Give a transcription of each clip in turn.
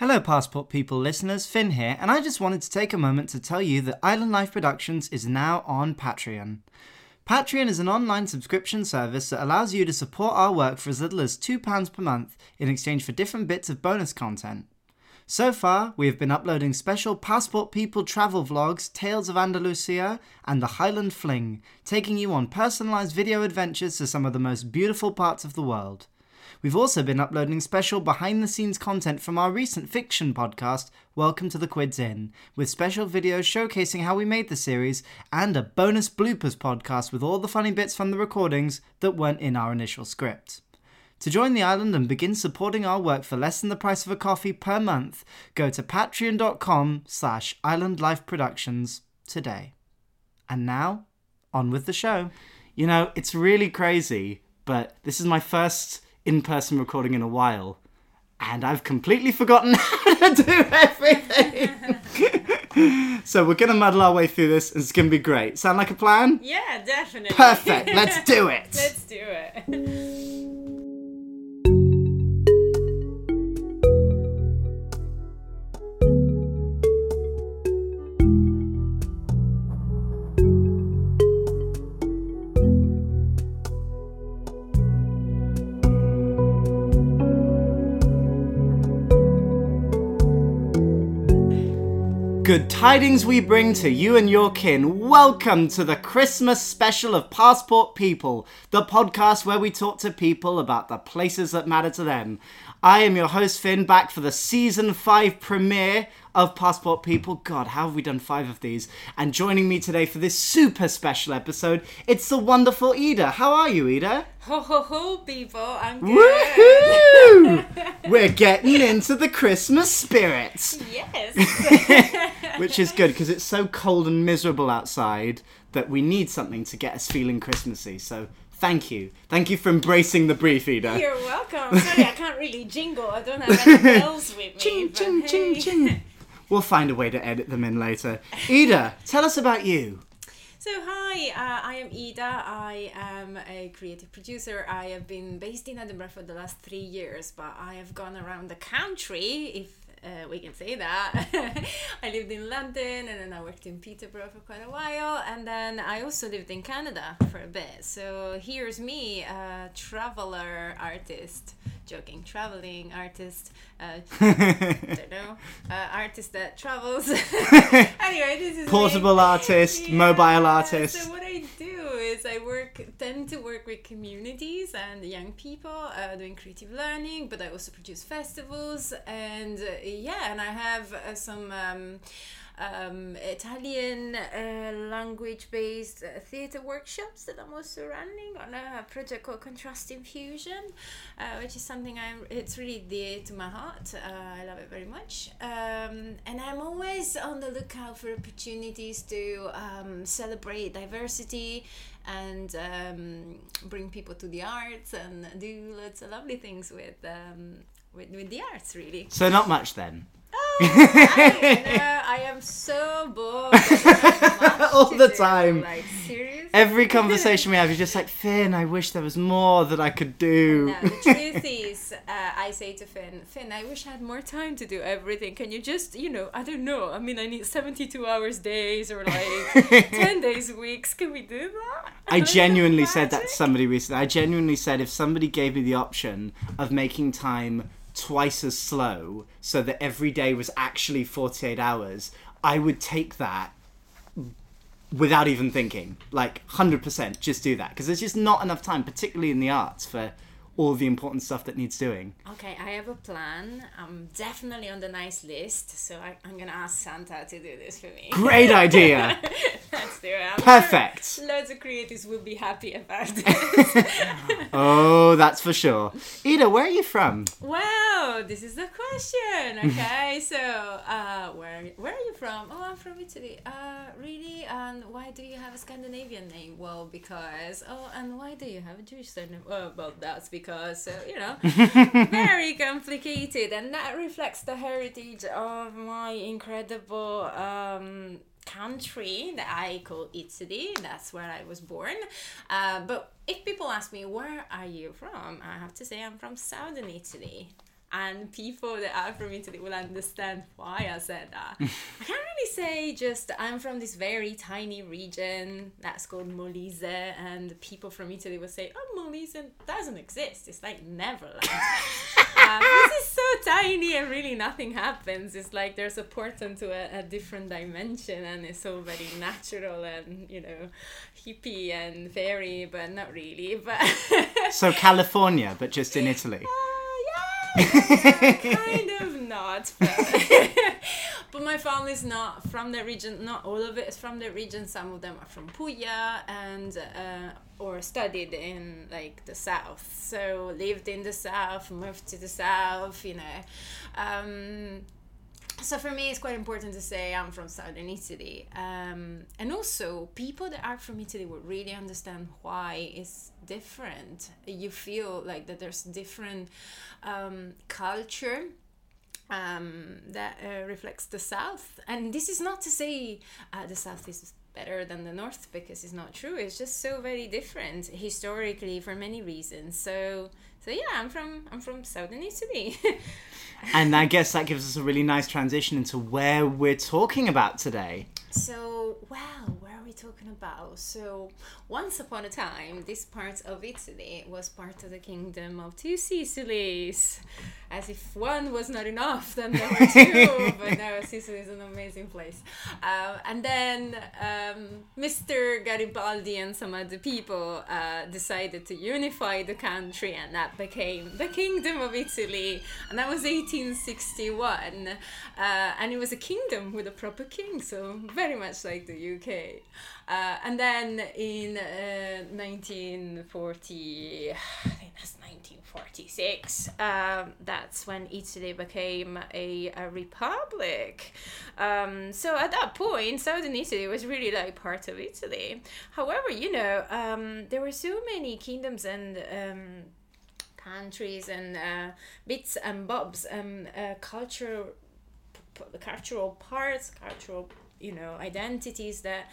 Hello, Passport People listeners, Finn here, and I just wanted to take a moment to tell you that Island Life Productions is now on Patreon. Patreon is an online subscription service that allows you to support our work for as little as £2 per month in exchange for different bits of bonus content. So far, we have been uploading special Passport People travel vlogs, Tales of Andalusia, and the Highland Fling, taking you on personalised video adventures to some of the most beautiful parts of the world. We've also been uploading special behind the scenes content from our recent fiction podcast, Welcome to the Quids Inn, with special videos showcasing how we made the series and a bonus bloopers podcast with all the funny bits from the recordings that weren't in our initial script. To join the island and begin supporting our work for less than the price of a coffee per month, go to patreon.com slash islandlifeproductions today. And now, on with the show. You know, it's really crazy, but this is my first in person recording in a while, and I've completely forgotten how to do everything. so we're gonna muddle our way through this, and it's gonna be great. Sound like a plan? Yeah, definitely. Perfect. Let's do it. Let's do it. Good tidings we bring to you and your kin. Welcome to the Christmas special of Passport People, the podcast where we talk to people about the places that matter to them. I am your host, Finn, back for the season 5 premiere of Passport People. God, how have we done five of these? And joining me today for this super special episode, it's the wonderful Ida. How are you, Ida? Ho ho ho, people! I'm good. Woohoo! We're getting into the Christmas spirit. Yes. which is good because it's so cold and miserable outside that we need something to get us feeling Christmassy. So thank you, thank you for embracing the brief, Ida. You're welcome. Sorry, I can't really jingle. I don't have any bells with me. Ching ching ching ching. We'll find a way to edit them in later. Ida, tell us about you. So hi, uh, I am Ida. I am a creative producer. I have been based in Edinburgh for the last three years, but I have gone around the country, if uh, we can say that. I lived in London, and then I worked in Peterborough for quite a while, and then I also lived in Canada for a bit. So here's me, a traveler artist. Joking, traveling artist. Uh, I don't know, uh, artist that travels. anyway, this is me. Portable artist, Yeah, mobile artist. So what I do is I work tend to work with communities and young people uh, doing creative learning, but I also produce festivals and uh, yeah, and I have uh, some. Um, um, Italian uh, language based uh, theatre workshops that I'm also running on a project called Contrasting Fusion, uh, which is something I'm, it's really dear to my heart. Uh, I love it very much. Um, and I'm always on the lookout for opportunities to um, celebrate diversity and um, bring people to the arts and do lots of lovely things with, um, with, with the arts, really. So not much then. Oh, I, know, I am so bored. All the time. Like seriously. Every conversation we have, you're just like, Finn, I wish there was more that I could do. No, the truth is, uh, I say to Finn, Finn, I wish I had more time to do everything. Can you just, you know, I don't know. I mean, I need 72 hours days or like 10 days weeks. Can we do that? I genuinely said that to somebody recently. I genuinely said if somebody gave me the option of making time twice as slow so that every day was actually 48 hours, I would take that without even thinking. Like 100% just do that because there's just not enough time particularly in the arts for all the important stuff that needs doing. Okay, I have a plan. I'm definitely on the nice list, so I, I'm gonna ask Santa to do this for me. Great idea. Do it. I'm Perfect. Sure loads of creatives will be happy about this. Oh, that's for sure. Ida, where are you from? Wow, this is the question. Okay, so uh, where where are you from? Oh, I'm from Italy. Uh, really? And why do you have a Scandinavian name? Well, because. Oh, and why do you have a Jewish surname? Oh, well, that's because. So you know, very complicated, and that reflects the heritage of my incredible. Um, country that I call Italy. That's where I was born. Uh, but if people ask me where are you from, I have to say I'm from southern Italy. And people that are from Italy will understand why I said that. I can't really say just I'm from this very tiny region that's called Molise, and people from Italy will say, "Oh, Molise doesn't exist. It's like Neverland." um, this is so tiny, and really nothing happens. It's like there's a portal to a, a different dimension, and it's all very natural and you know, hippie and fairy, but not really. But so California, but just in Italy. Yeah, kind of not. But, but my family's not from the region. Not all of it is from the region. Some of them are from Puglia and uh, or studied in like the south. So lived in the south, moved to the south. You know. Um, so for me it's quite important to say i'm from southern italy. Um, and also people that are from italy will really understand why it's different. You feel like that there's different um, culture um, that uh, reflects the south. And this is not to say uh, the south is better than the north because it's not true. It's just so very different historically for many reasons. So so yeah i'm from i'm from southern italy and I guess that gives us a really nice transition into where we're talking about today. So, well, where are we talking about? So, once upon a time, this part of Italy was part of the kingdom of two Sicilies. As if one was not enough, then there were two. but no, Sicily is an amazing place. Um, and then um, Mr. Garibaldi and some other people uh, decided to unify the country, and that became the Kingdom of Italy. And that was 1861. Uh, and it was a kingdom with a proper king, so very much like the UK. Uh, and then in uh, 1940, I think that's 1946, um, that's when Italy became a, a republic. Um, so at that point, southern Italy was really like part of Italy. However, you know, um, there were so many kingdoms and um, countries and uh, bits and bobs and uh, cultural cultural parts cultural you know identities that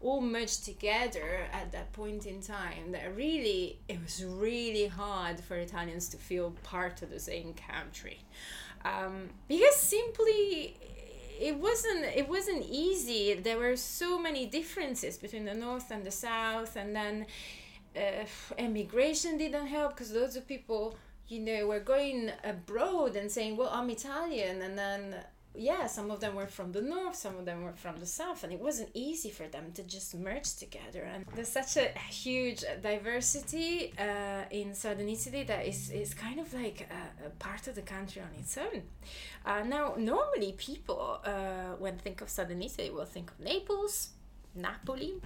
all merged together at that point in time that really it was really hard for italians to feel part of the same country. Um, because simply it wasn't it wasn't easy. There were so many differences between the north and the south and then uh, immigration didn't help because loads of people you know were going abroad and saying well i'm italian and then yeah, some of them were from the north, some of them were from the south, and it wasn't easy for them to just merge together. And there's such a huge diversity uh, in southern Italy that is, is kind of like a, a part of the country on its own. Uh, now, normally people, uh, when think of southern Italy, will think of Naples, Napoli,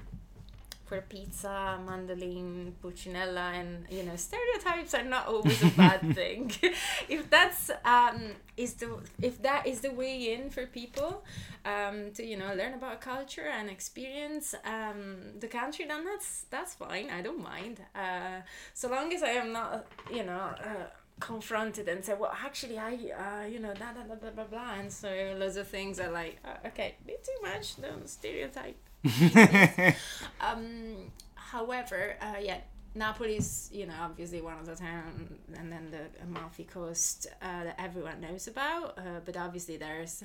for pizza, mandolin, Pulcinella, and you know stereotypes are not always a bad thing. if that's um, is the if that is the way in for people um, to you know learn about culture and experience um, the country, then that's that's fine. I don't mind. Uh, so long as I am not you know. Uh, confronted and say, well, actually, I, uh, you know, blah, blah, blah, blah, blah, blah. And so lots of things are like, uh, okay, bit too much, don't stereotype. um, however, uh, yeah, Napoli is, you know, obviously one of the towns, and then the Amalfi Coast uh, that everyone knows about. Uh, but obviously, there's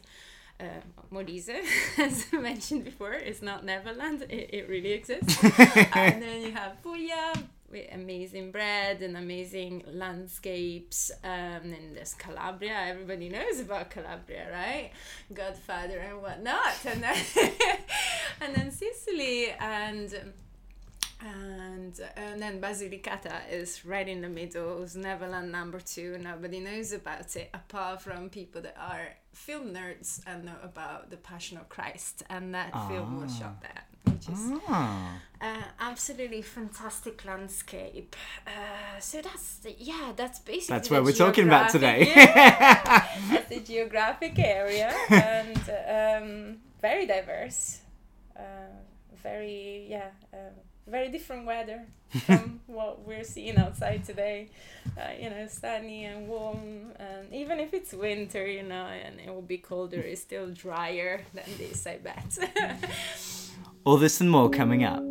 uh, Molise, as I mentioned before, it's not Neverland, it, it really exists. and then you have Puglia, with amazing bread and amazing landscapes. Um, and there's Calabria. Everybody knows about Calabria, right? Godfather and whatnot. And then, and then Sicily and and and then Basilicata is right in the middle. It's Neverland number two. Nobody knows about it apart from people that are film nerds and know about the Passion of Christ, and that ah. film was shot there which is ah. uh, absolutely fantastic landscape. Uh, so that's the, yeah, that's basically that's what we're talking about today. yeah, that's the geographic area and um, very diverse. Uh, very yeah. Um, very different weather from what we're seeing outside today. Uh, you know, sunny and warm, and even if it's winter, you know, and it will be colder, it's still drier than this, I bet. All this and more coming up.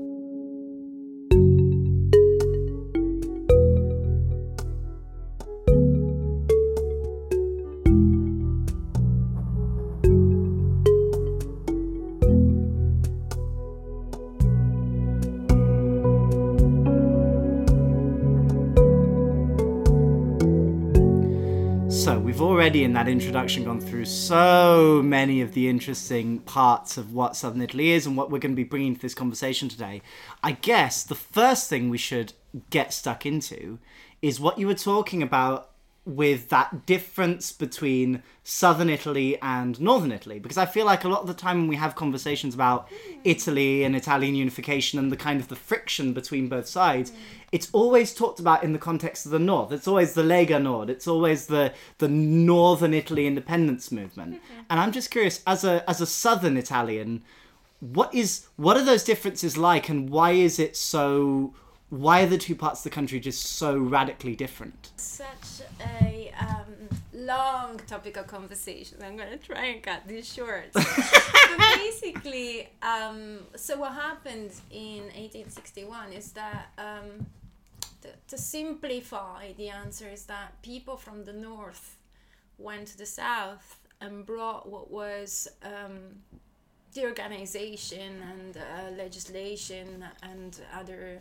Already in that introduction gone through so many of the interesting parts of what southern Italy is and what we're going to be bringing to this conversation today. I guess the first thing we should get stuck into is what you were talking about with that difference between southern Italy and northern Italy because I feel like a lot of the time when we have conversations about Italy and Italian unification and the kind of the friction between both sides it's always talked about in the context of the north. It's always the Lega Nord. It's always the the northern Italy independence movement. And I'm just curious as a as a southern Italian what is what are those differences like and why is it so why are the two parts of the country just so radically different Such a um, long topic of conversation. I'm gonna try and cut this short. but basically, um, so what happened in 1861 is that. Um, to, to simplify, the answer is that people from the north went to the south and brought what was um, the organization and uh, legislation and other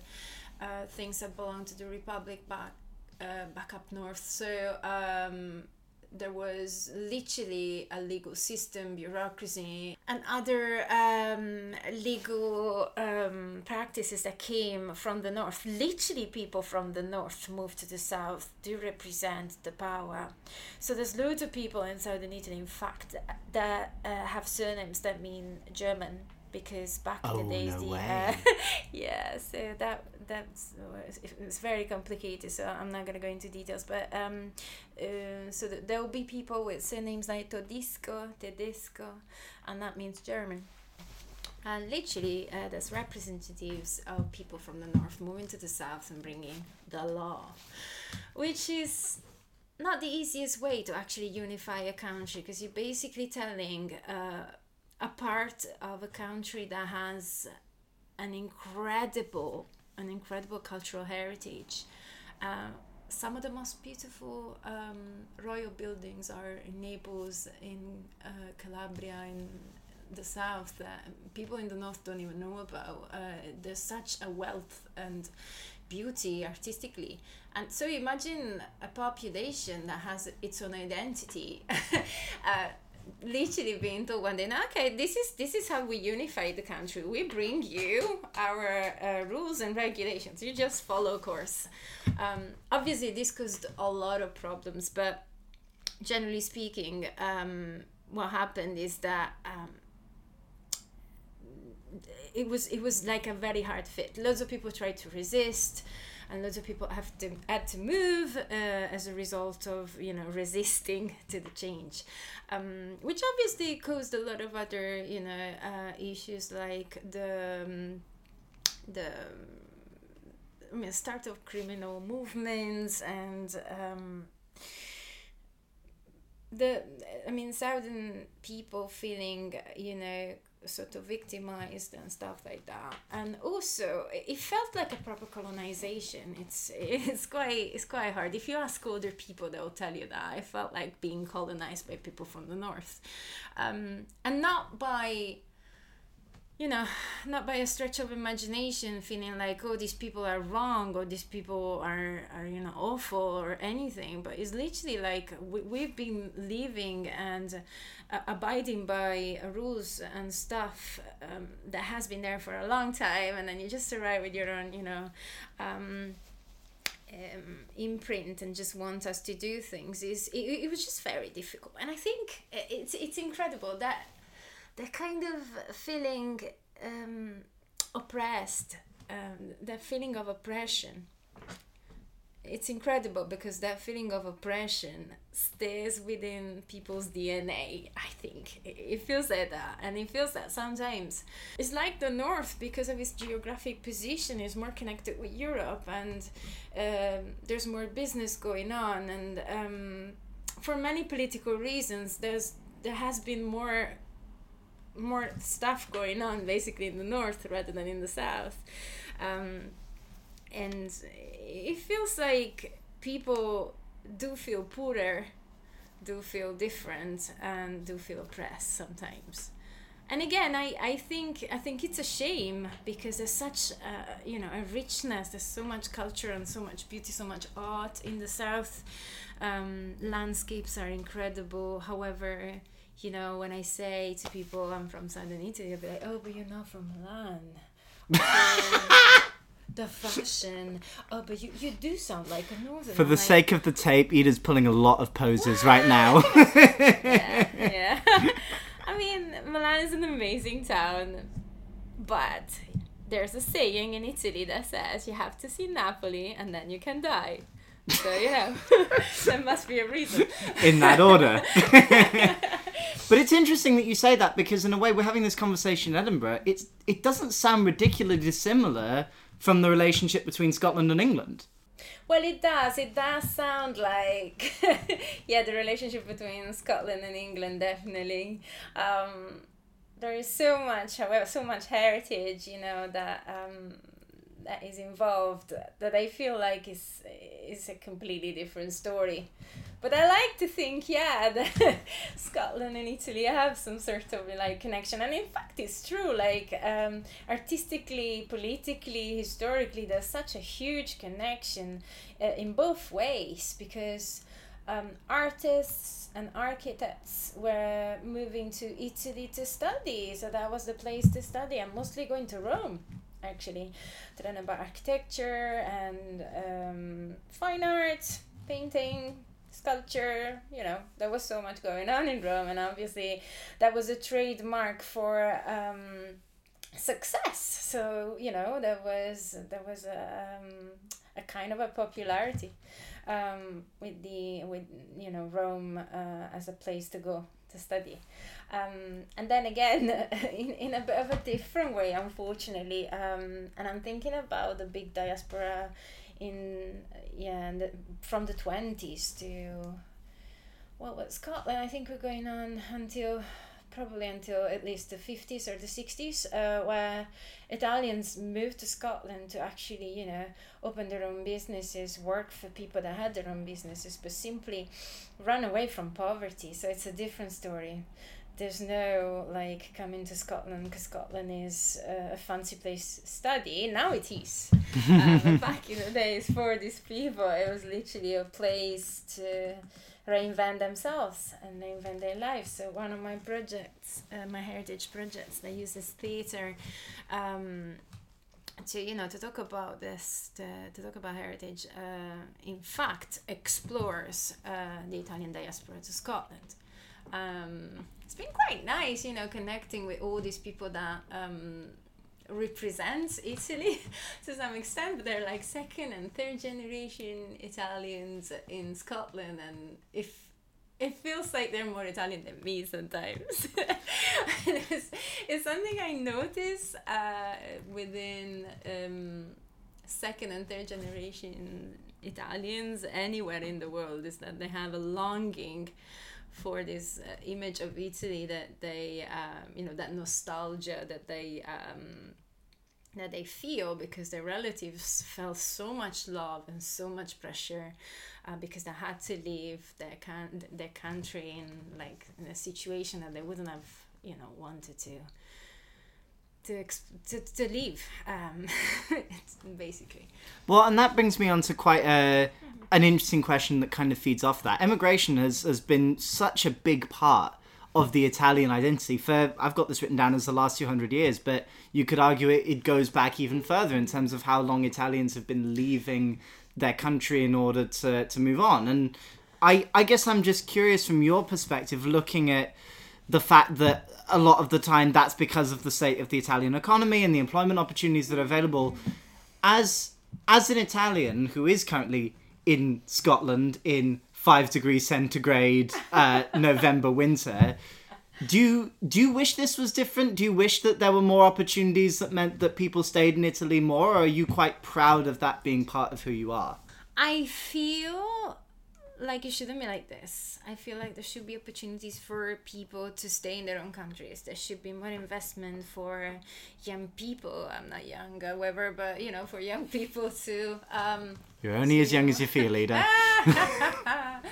uh, things that belong to the republic back uh, back up north. So um, there was literally a legal system, bureaucracy, and other um, legal um, practices that came from the north. Literally, people from the north moved to the south to represent the power. So there's loads of people in southern Italy, in fact, that uh, have surnames that mean German. Because back Oh, in the days, no the uh, yeah, so that that's it was very complicated. So I'm not gonna go into details, but um, uh, so th- there will be people with surnames like Todisco, Tedesco, and that means German. And literally, uh, there's representatives of people from the north moving to the south and bringing the law, which is not the easiest way to actually unify a country because you're basically telling uh, a part of a country that has an incredible, an incredible cultural heritage. Uh, some of the most beautiful um, royal buildings are in Naples, in uh, Calabria, in the south that people in the north don't even know about. Uh, there's such a wealth and beauty artistically. And so imagine a population that has its own identity. uh, literally being told one day, "No, okay, this is this is how we unify the country. We bring you our uh, rules and regulations. You just follow course. Um, obviously, this caused a lot of problems, but generally speaking, um, what happened is that. Um, it was it was like a very hard fit. Lots of people tried to resist, and lots of people have to had to move uh, as a result of you know resisting to the change, um, which obviously caused a lot of other you know uh, issues like the um, the I mean start of criminal movements and. Um, the I mean southern people feeling you know sort of victimized and stuff like that. And also it felt like a proper colonization. It's it's quite it's quite hard. If you ask older people they'll tell you that. I felt like being colonized by people from the north. Um, and not by you know, not by a stretch of imagination, feeling like, oh, these people are wrong or these people are, are you know, awful or anything. But it's literally like we, we've been living and uh, abiding by rules and stuff um, that has been there for a long time. And then you just arrive with your own, you know, um, um, imprint and just want us to do things is it, it was just very difficult and i think it's it's incredible that the kind of feeling um, oppressed, um, that feeling of oppression. It's incredible because that feeling of oppression stays within people's DNA, I think. It, it feels like that. And it feels that sometimes. It's like the North, because of its geographic position, is more connected with Europe and um, there's more business going on. And um, for many political reasons, there's there has been more more stuff going on basically in the north rather than in the south. Um, and it feels like people do feel poorer do feel different and do feel oppressed sometimes. And again I, I think I think it's a shame because there's such uh, you know a richness there's so much culture and so much beauty so much art in the south. Um, landscapes are incredible. However you know when I say to people I'm from southern Italy they'll be like oh but you're not from Milan the fashion oh but you, you do sound like a northern For the like, sake of the tape, Ida's pulling a lot of poses right now. yeah, yeah. I mean, Milan is an amazing town, but there's a saying in Italy that says you have to see Napoli and then you can die. So, you know, there must be a reason. in that order. but it's interesting that you say that because in a way we're having this conversation in Edinburgh. It's it doesn't sound ridiculously dissimilar from the relationship between Scotland and England. Well, it does. It does sound like, yeah, the relationship between Scotland and England definitely. Um, there is so much, however, so much heritage, you know, that um, that is involved that I feel like is is a completely different story. But I like to think, yeah, that Scotland and Italy have some sort of like connection, and in fact, it's true. Like um, artistically, politically, historically, there's such a huge connection uh, in both ways because um, artists and architects were moving to Italy to study, so that was the place to study. I'm mostly going to Rome actually to learn about architecture and um, fine arts, painting, sculpture. You know, there was so much going on in Rome, and obviously that was a trademark for. Um, success so you know there was there was a, um, a kind of a popularity um, with the with you know Rome uh, as a place to go to study. Um, and then again in, in a bit of a different way unfortunately um, and i'm thinking about the big diaspora in yeah the, from the 20s to well scotland i think we're going on until probably until at least the 50s or the 60s uh, where italians moved to scotland to actually you know open their own businesses work for people that had their own businesses but simply run away from poverty so it's a different story there's no like coming to Scotland because Scotland is uh, a fancy place to study. Now it is. um, back in the days for these people, it was literally a place to reinvent themselves and reinvent their lives. So one of my projects, uh, my heritage projects, that uses theatre. Um, to you know to talk about this to, to talk about heritage uh, in fact explores uh, the Italian diaspora to Scotland um, it's been quite nice, you know, connecting with all these people that um, represents Italy to some extent, but they're like second and third generation Italians in Scotland, and if it feels like they're more Italian than me sometimes. it's, it's something I notice uh, within um, second and third generation Italians anywhere in the world is that they have a longing for this uh, image of Italy that they, um, you know, that nostalgia that they um, that they feel because their relatives felt so much love and so much pressure uh, because they had to leave their can- their country in like in a situation that they wouldn't have, you know, wanted to. To, to, to leave um, basically well and that brings me on to quite a an interesting question that kind of feeds off that. Immigration has, has been such a big part of the Italian identity for I've got this written down as the last 200 years, but you could argue it, it goes back even further in terms of how long Italians have been leaving their country in order to, to move on. And I, I guess I'm just curious from your perspective, looking at the fact that a lot of the time that's because of the state of the Italian economy and the employment opportunities that are available. As as an Italian who is currently in Scotland in five degrees centigrade uh, November winter. Do you do you wish this was different? Do you wish that there were more opportunities that meant that people stayed in Italy more, or are you quite proud of that being part of who you are? I feel like it shouldn't be like this. I feel like there should be opportunities for people to stay in their own countries. There should be more investment for young people. I'm not young, however, but you know, for young people to. Um, You're only as young as you feel, Ida.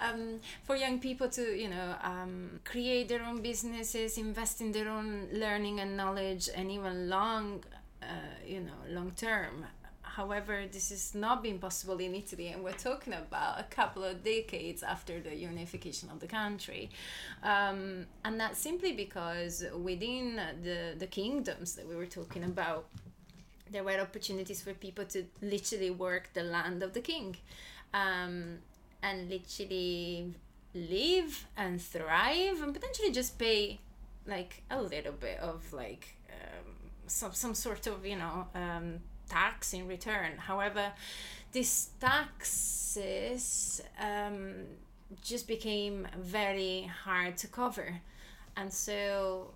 um, for young people to, you know, um, create their own businesses, invest in their own learning and knowledge, and even long, uh, you know, long term However, this has not been possible in Italy, and we're talking about a couple of decades after the unification of the country. Um, and that's simply because within the, the kingdoms that we were talking about, there were opportunities for people to literally work the land of the king um, and literally live and thrive and potentially just pay like a little bit of like um, some some sort of you know um, tax in return. However, these taxes um, just became very hard to cover, and so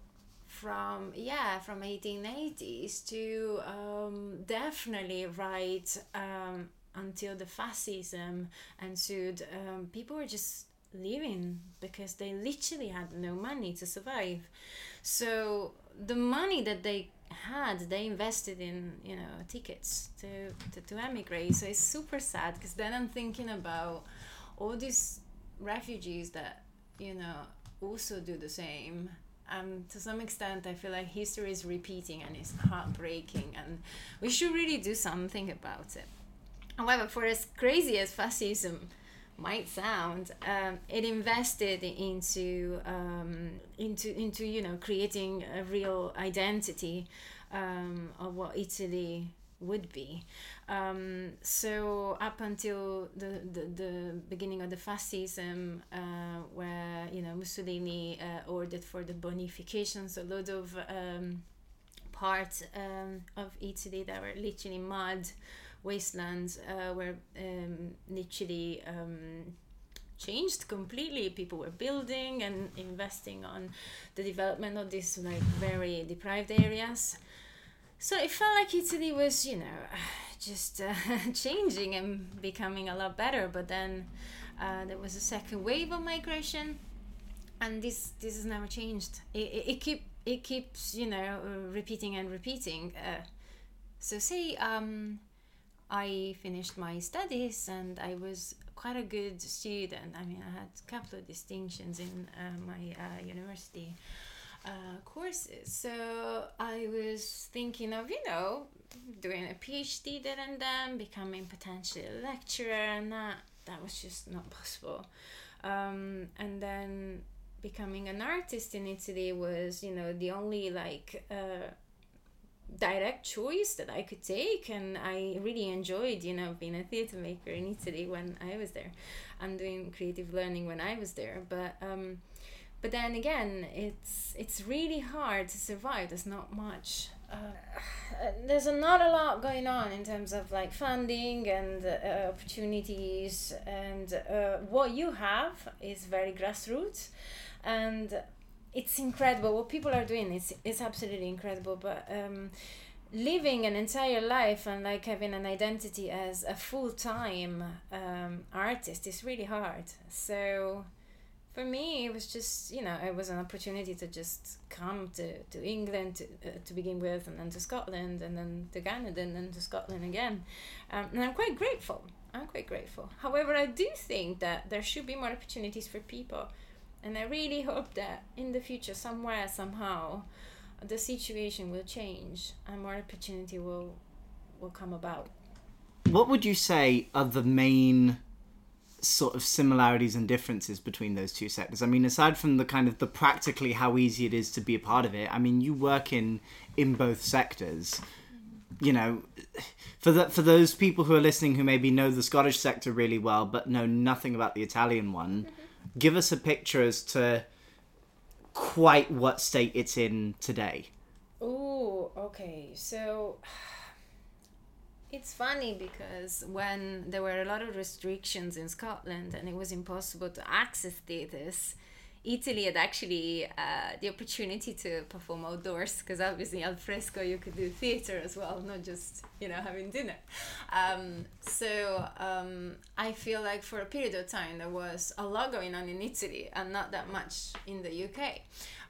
from yeah from 1880s to um, definitely right um, until the fascism ensued um, people were just living because they literally had no money to survive so the money that they had they invested in you know tickets to to, to emigrate. So it's super sad because then i'm thinking about all these refugees that you know also do the same. Um, to some extent i feel like history is repeating and it's heartbreaking and we should really do something about it. However for as crazy as fascism might sound, um, it invested into um, into into you know creating a real identity um, of what Italy would be. Um, so up until the, the, the beginning of the fascism, uh, where you know Mussolini uh, ordered for the bonifications, a lot of um, parts um, of Italy that were literally mud wastelands uh, were um, literally um, changed completely. People were building and investing on the development of these like very deprived areas. So it felt like Italy was, you know, just uh, changing and becoming a lot better. But then uh, there was a second wave of migration, and this this has never changed. It, it, it keep it keeps you know repeating and repeating. Uh, so say um, I finished my studies and I was quite a good student. I mean, I had a couple of distinctions in uh, my uh, university uh, courses. So I was thinking of, you know, doing a PhD there and then, becoming potentially a lecturer, and that, that was just not possible. Um, and then becoming an artist in Italy was, you know, the only like uh, direct choice that I could take and I really enjoyed you know being a theater maker in Italy when I was there and doing creative learning when I was there. But um but then again it's it's really hard to survive. There's not much uh, there's not a lot going on in terms of like funding and uh, opportunities and uh, what you have is very grassroots and it's incredible. What people are doing it's it's absolutely incredible but um living an entire life and like having an identity as a full-time um, artist is really hard. So for me it was just you know it was an opportunity to just come to, to england to, uh, to begin with and then to scotland and then to canada and then to scotland again. Um, and i'm quite grateful. I'm quite grateful. However i do think that there should be more opportunities for people and I really hope that in the future, somewhere, somehow, the situation will change and more opportunity will will come about. What would you say are the main sort of similarities and differences between those two sectors? I mean, aside from the kind of the practically how easy it is to be a part of it, I mean, you work in in both sectors. You know, for the, for those people who are listening who maybe know the Scottish sector really well but know nothing about the Italian one, mm-hmm give us a picture as to quite what state it's in today. Oh, okay. So it's funny because when there were a lot of restrictions in Scotland and it was impossible to access theatres, Italy had actually uh, the opportunity to perform outdoors because obviously al fresco you could do theater as well, not just you know having dinner. Um, so um, I feel like for a period of time there was a lot going on in Italy and not that much in the UK.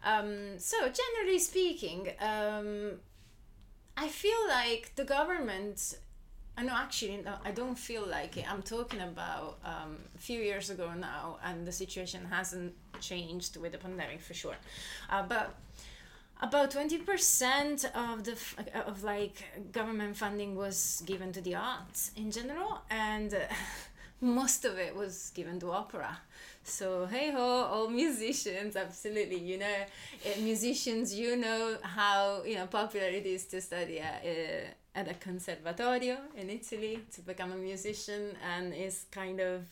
Um, so generally speaking, um, I feel like the government I know actually no, I don't feel like it. I'm talking about um, a few years ago now, and the situation hasn't changed with the pandemic for sure. Uh, but about 20% of the of like government funding was given to the arts in general and uh, most of it was given to opera so hey ho all musicians absolutely you know uh, musicians you know how you know popular it is to study at, uh, at a conservatorio in italy to become a musician and it's kind of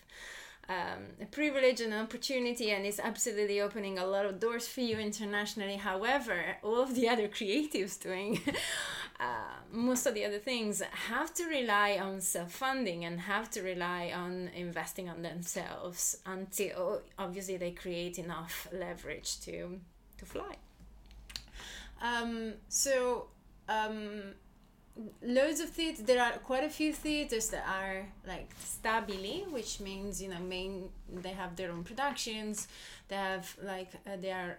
um, a privilege and an opportunity and it's absolutely opening a lot of doors for you internationally. However all of the other creatives doing uh, most of the other things have to rely on self-funding and have to rely on investing on themselves until obviously they create enough leverage to to fly. Um, so um, loads of theaters there are quite a few theaters that are like stabili which means you know main they have their own productions. They have like uh, they are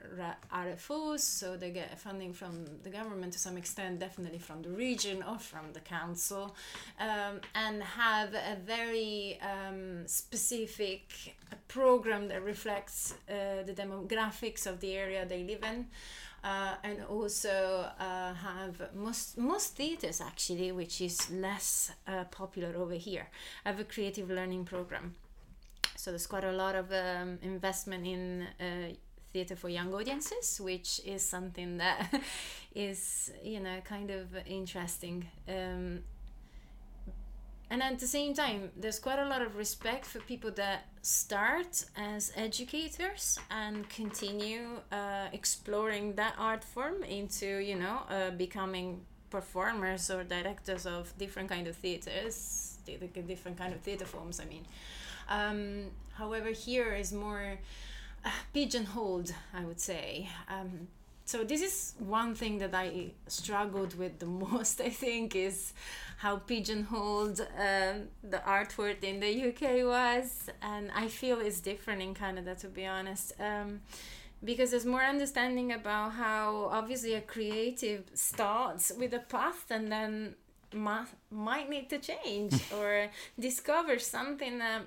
RFOs so they get funding from the government to some extent definitely from the region or from the council um, and have a very um, specific program that reflects uh, the demographics of the area they live in uh, and also uh, have most most theaters actually, which is less uh, popular over here, have a creative learning program. So there's quite a lot of um, investment in uh, theater for young audiences, which is something that is you know kind of interesting. Um, and at the same time there's quite a lot of respect for people that start as educators and continue uh, exploring that art form into you know uh, becoming performers or directors of different kind of theaters different kind of theater forms i mean. Um, however here is more uh, pigeonholed i would say. Um, so this is one thing that i struggled with the most i think is how pigeonholed um, the art world in the uk was. And i feel it's different in canada to be honest um, because there's more understanding about how obviously a creative starts with a path and then ma- might need to change or discover something that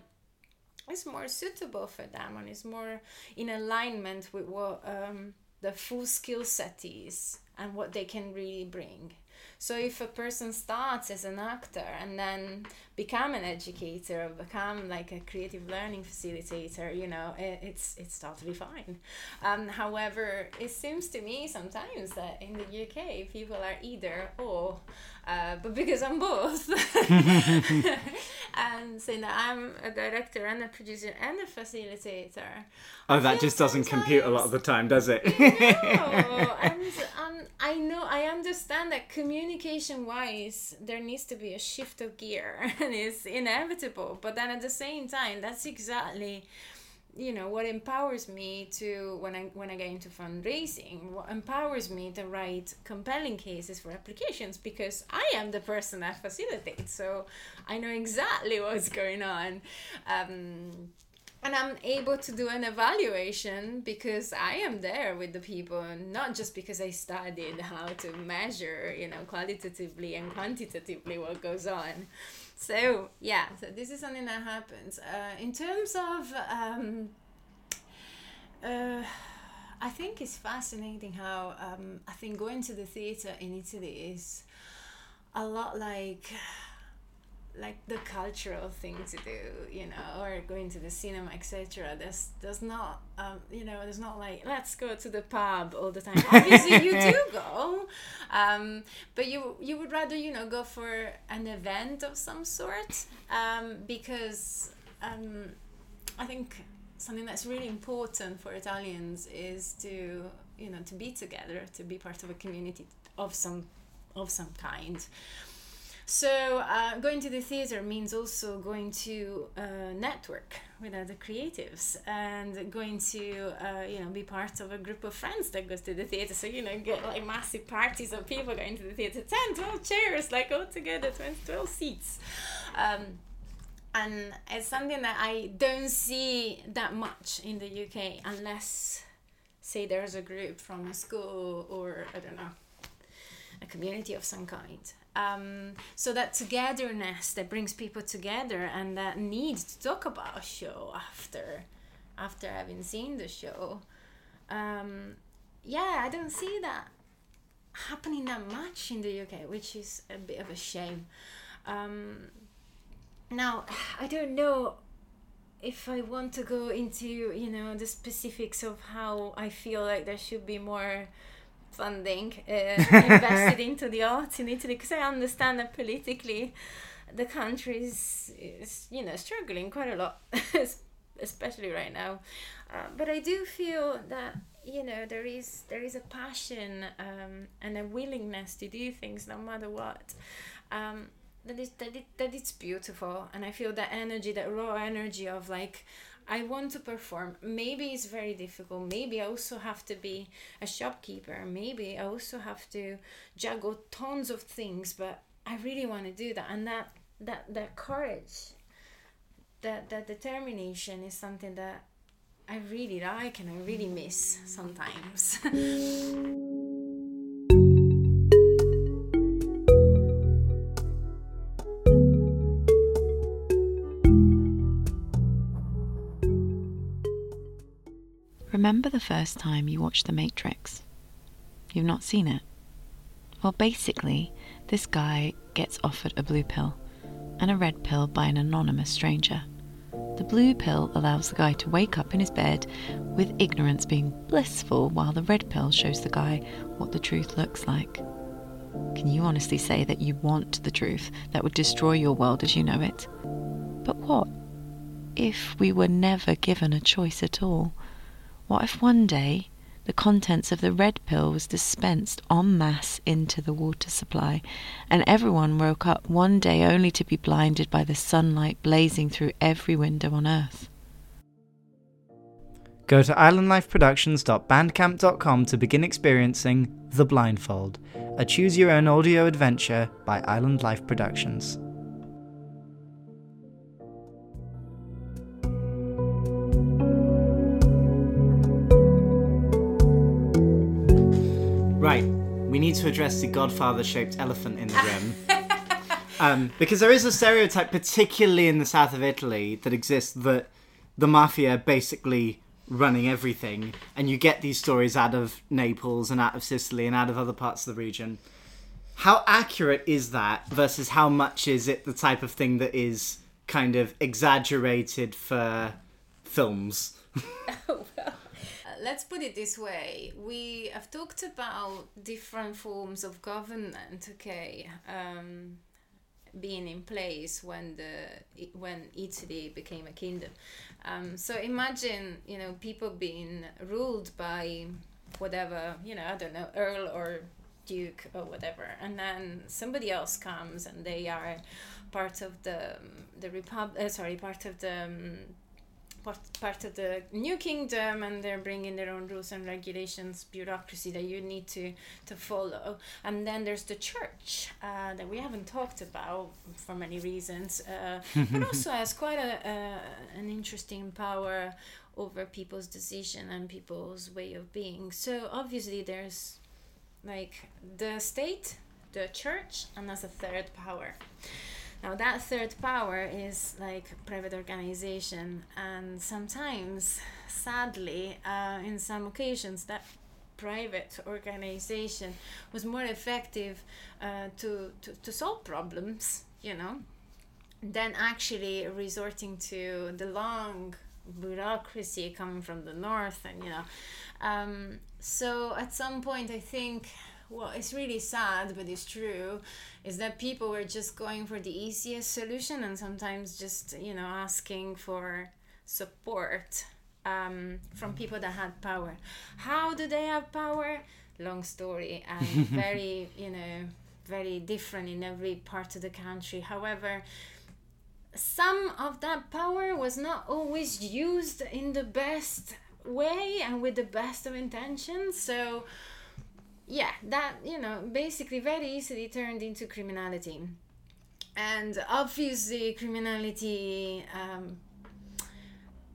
is more suitable for them and is more in alignment with what um, the full skill set is and what they can really bring. So if a person starts as an actor and then become an educator or become like a creative learning facilitator, you know, it, it's it's totally fine. Um, however, it seems to me sometimes that in the UK people are either or uh, but because I'm both, and saying that I'm a director and a producer and a facilitator. Oh, that just doesn't compute a lot of the time, does it? no, and um, I know I understand that communication-wise, there needs to be a shift of gear, and it's inevitable. But then at the same time, that's exactly you know what empowers me to when i when i get into fundraising what empowers me to write compelling cases for applications because i am the person that facilitates so i know exactly what's going on. Um, and i'm able to do an evaluation because i am there with the people not just because i studied how to measure you know qualitatively and quantitatively what goes on so yeah so this is something that happens. Uh, in terms of um, uh, i think it's fascinating how um, i think going to the theater in italy is a lot like like the cultural thing to do you know or going to the cinema etc there's there's not um you know there's not like let's go to the pub all the time. Obviously you do go um but you you would rather you know go for an event of some sort um because um i think something that's really important for italians is to you know to be together to be part of a community of some of some kind So uh, going to the theater means also going to uh, network with other creatives and going to uh, you know be part of a group of friends that goes to the theater. So you know get like massive parties of people going to the theater, 10, 12 chairs, like all together, 20, 12 seats. Um, and it's something that I don't see that much in the UK unless say there's a group from a school or I don't know a community of some kind. Um, so that togetherness that brings people together and that need to talk about a show after after having seen the show. Um, yeah, I don't see that happening that much in the UK, which is a bit of a shame. Um, now, I don't know if I want to go into you know the specifics of how I feel like there should be more funding uh, invested into the arts in Italy because I understand that politically the country is, is you know struggling quite a lot especially right now. Uh, but I do feel that you know there is there is a passion um, and a willingness to do things no matter what um, that is that, it, that it's beautiful. And I feel that energy that raw energy of like I want to perform. Maybe it's very difficult. Maybe I also have to be a shopkeeper. Maybe I also have to juggle tons of things, but I really want to do that. And that that that courage, that that determination is something that I really like and I really miss sometimes. Remember the first time you watched The Matrix? You've not seen it? Well, basically, this guy gets offered a blue pill and a red pill by an anonymous stranger. The blue pill allows the guy to wake up in his bed with ignorance being blissful, while the red pill shows the guy what the truth looks like. Can you honestly say that you want the truth that would destroy your world as you know it? But what if we were never given a choice at all? What if one day the contents of the red pill was dispensed en masse into the water supply, and everyone woke up one day only to be blinded by the sunlight blazing through every window on earth? Go to islandlifeproductions.bandcamp.com to begin experiencing The Blindfold, a choose your own audio adventure by Island Life Productions. Right, we need to address the Godfather shaped elephant in the room. um, because there is a stereotype, particularly in the south of Italy, that exists that the mafia basically running everything, and you get these stories out of Naples and out of Sicily and out of other parts of the region. How accurate is that versus how much is it the type of thing that is kind of exaggerated for films? let's put it this way. We have talked about different forms of government okay um, being in place when the when Italy became a kingdom. Um, so imagine you know people being ruled by whatever you know I don't know earl or duke or whatever and then somebody else comes and they are part of the the republic uh, sorry part of the um, part, part of the new kingdom and they're bringing their own rules and regulations bureaucracy that you need to to follow. And then there's the church uh, that we haven't talked about for many reasons uh, but also has quite a, an interesting power over people's decision and people's way of being. So obviously there's like the state the church and as a third power now that third power is like private organization, and sometimes, sadly, uh, in some occasions, that private organization was more effective uh, to, to, to solve problems, you know, than actually resorting to the long bureaucracy coming from the north and you know. Um, so at some point i think well, it's really sad, but it's true, is that people were just going for the easiest solution and sometimes just, you know, asking for support um, from people that had power. How do they have power? Long story and very, you know, very different in every part of the country. However, some of that power was not always used in the best way and with the best of intentions. So, yeah, that, you know, basically very easily turned into criminality. And obviously, criminality um,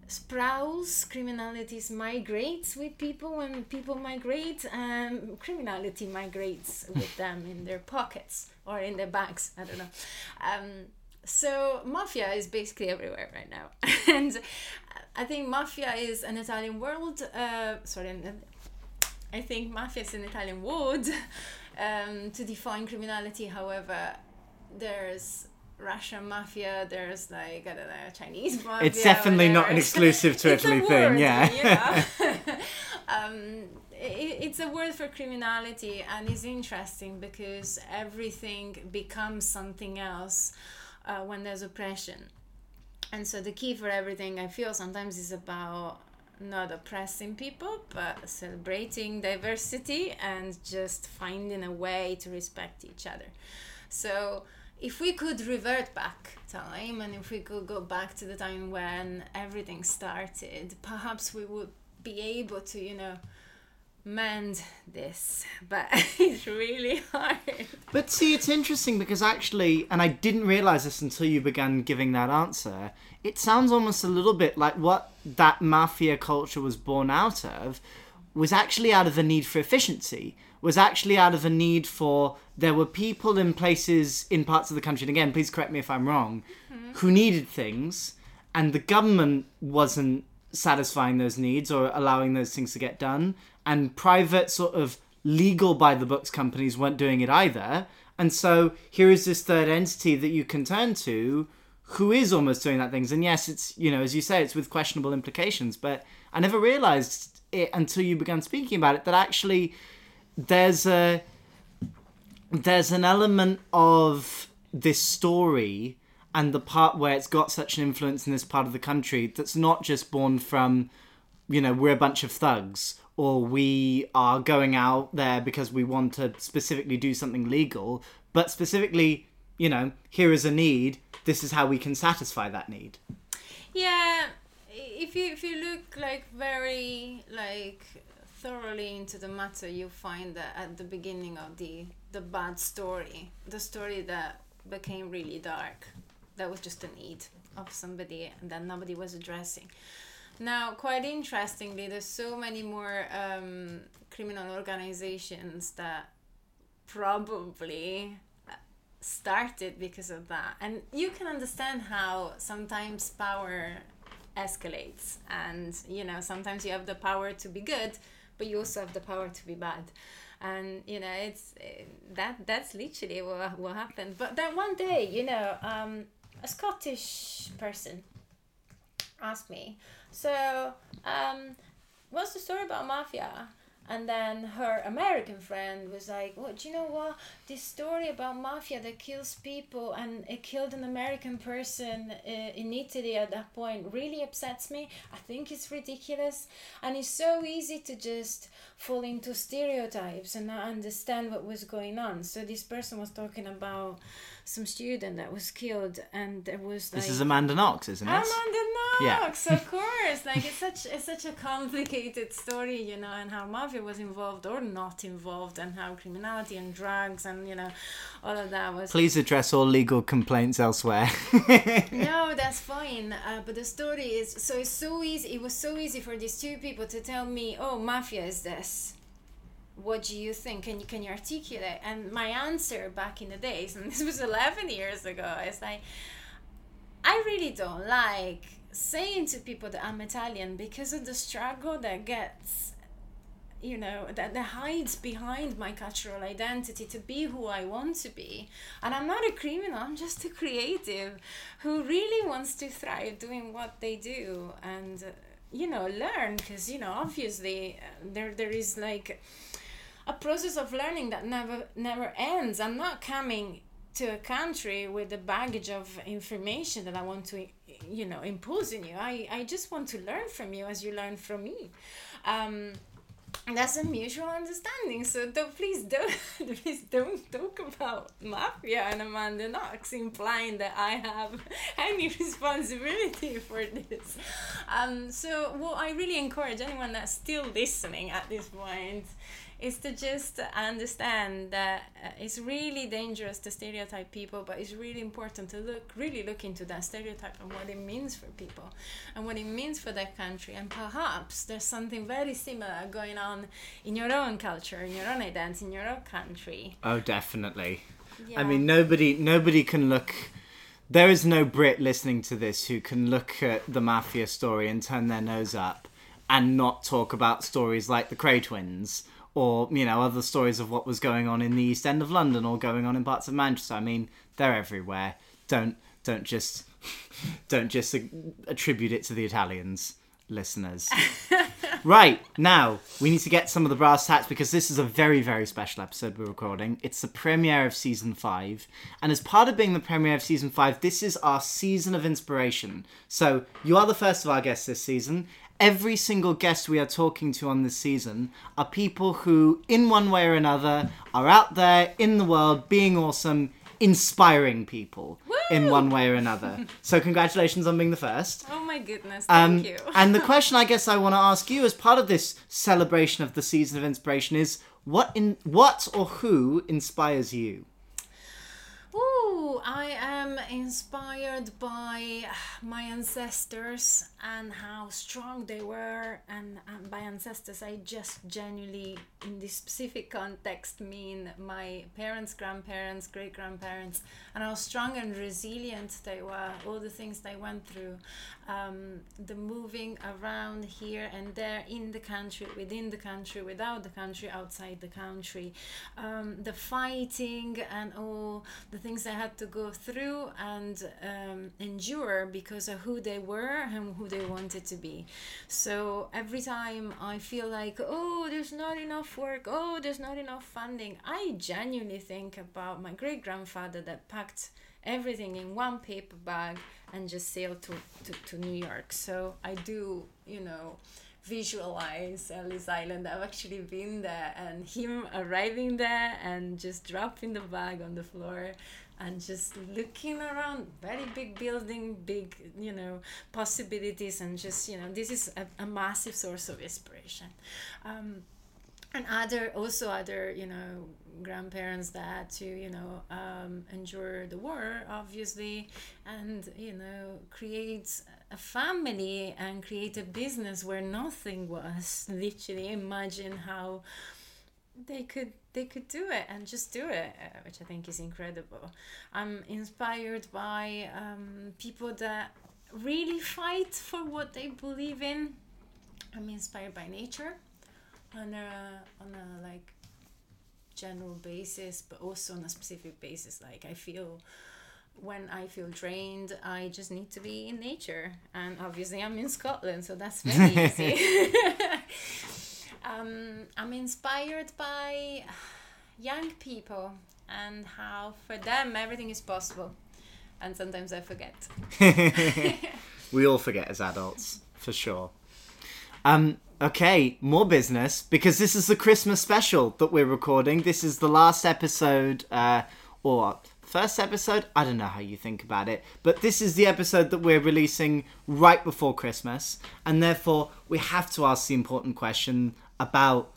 sprouts, criminality migrates with people. When people migrate, um, criminality migrates with them in their pockets or in their bags. I don't know. Um, so mafia is basically everywhere right now and i think mafia is an italian world. uh, sorry i think mafia is an italian word um, to define criminality however there's Russian mafia, there's like I don't know Chinese mafia. It's definitely not an exclusive to Italy thing, yeah. um, it, it's a word for criminality, and it's interesting because everything becomes something else uh, when there's oppression. And so the key for everything I feel sometimes is about not oppressing people, but celebrating diversity and just finding a way to respect each other. So if we could revert back time and if we could go back to the time when everything started, perhaps we would be able to, you know, mend this, but it's really hard. But see, it's interesting because actually, and I didn't realize this until you began giving that answer, it sounds almost a little bit like what that mafia culture was born out of was actually out of the need for efficiency, was actually out of the need for there were people in places in parts of the country, and again, please correct me if I'm wrong, mm-hmm. who needed things, and the government wasn't satisfying those needs or allowing those things to get done and private sort of legal by the books companies weren't doing it either. And so here is this third entity that you can turn to who is almost doing that things. And yes, it's, you know, as you say, it's with questionable implications, but I never realized it until you began speaking about it that actually there's a there's an element of this story and the part where it's got such an influence in this part of the country that's not just born from you know we're a bunch of thugs or we are going out there because we want to specifically do something legal, but specifically, you know, here is a need, this is how we can satisfy that need. Yeah, if you if you look like very like thoroughly into the matter, you find that at the beginning of the the bad story, the story that became really dark, that was just a need of somebody that nobody was addressing. Now, quite interestingly, there's so many more um, criminal organizations that probably started because of that. And you can understand how sometimes power escalates, and you know, sometimes you have the power to be good, but you also have the power to be bad. And you know, it's that that's literally what, what happened. But then one day, you know, um, a Scottish person asked me, so, um, what's the story about mafia? And then her American friend was like, "Well, do you know what? This story about mafia that kills people and it killed an American person uh, in Italy at that point really upsets me. I think it's ridiculous, and it's so easy to just fall into stereotypes and not understand what was going on." So this person was talking about some student that was killed, and there was like, this is Amanda Knox, isn't it? Amanda Knox, yeah. of course. like it's such it's such a complicated story, you know, and how mafia was involved or not involved, and how criminality and drugs and you know all of that was. Please address all legal complaints elsewhere. no, that's fine. Uh, but the story is so it's so easy. It was so easy for these two people to tell me, "Oh, mafia is this." What do you think? Can you can you articulate? And my answer back in the days and this was 11 years ago is like i really don't like saying to people that i'm italian because of the struggle that gets you know that, that hides behind my cultural identity to be who i want to be. And i'm not a criminal i'm just a creative who really wants to thrive doing what they do. And you know learn because you know obviously uh, there there is like a process of learning that never never ends. I'm not coming to a country with a baggage of information that I want to, you know, impose in you. I, I just want to learn from you as you learn from me. Um, that's a mutual understanding. So don't, please don't please don't talk about mafia and Amanda Knox, implying that I have any responsibility for this. Um, so what I really encourage anyone that's still listening at this point is to just understand that uh, it's really dangerous to stereotype people but it's really important to look really look into that stereotype and what it means for people and what it means for that country and perhaps there's something very similar going on in your own culture in your own identity in your own country Oh, definitely. yeah. I mean, nobody nobody can look. There is no Brit listening to this who can look at the mafia story and turn their nose up and not talk about stories like the Kray twins or you know other stories of what was going on in the East End of London or going on in parts of Manchester. I mean, they're everywhere. Don't don't just don't just attribute it to the Italians, listeners. Right, now we need to get some of the brass tacks because this is a very, very special episode we're recording. It's the premiere of season five, and as part of being the premiere of season five, this is our season of inspiration. So, you are the first of our guests this season. Every single guest we are talking to on this season are people who, in one way or another, are out there in the world being awesome, inspiring people in one way or another. so, congratulations on being the first. oh my goodness Um, thank you and the question I guess I want to ask you as part of this celebration of the season of inspiration is what in what or who inspires you? Ooh, I am inspired by my ancestors and how strong they were. And, and by ancestors, I just genuinely, in this specific context, mean my parents, grandparents, great grandparents, and how strong and resilient they were, all the things they went through, um, the moving around here and there in the country, within the country, without the country, outside the country, um, the fighting and all the things they had to go through and um, endure because of who they were and who they wanted to be. So every time I feel like, oh, there's not enough work, oh, there's not enough funding, I genuinely think about my great grandfather that packed everything in one paper bag and just sailed to, to, to New York. So I do, you know, visualize Ellis Island. I've actually been there and him arriving there and just dropping the bag on the floor and just looking around very big building big you know possibilities and just you know this is a, a massive source of inspiration. Um, and other also other you know grandparents that to you know um, endure the war obviously and you know create a family and create a business where nothing was. Literally imagine how they could they could do it and just do it uh, which i think is incredible i'm inspired by um, people that really fight for what they believe in i'm inspired by nature on a on a like general basis but also on a specific basis like i feel when I feel drained, I just need to be in nature. And obviously, I'm in Scotland, so that's very easy. um, I'm inspired by young people and how for them everything is possible. And sometimes I forget. We all forget as adults, for sure. Um, okay, more business because this is the Christmas special that we're recording. This is the last episode, uh, or first episode. I don't know how you think about it, but this is the episode that we're releasing right before Christmas, and therefore we have to ask the important question about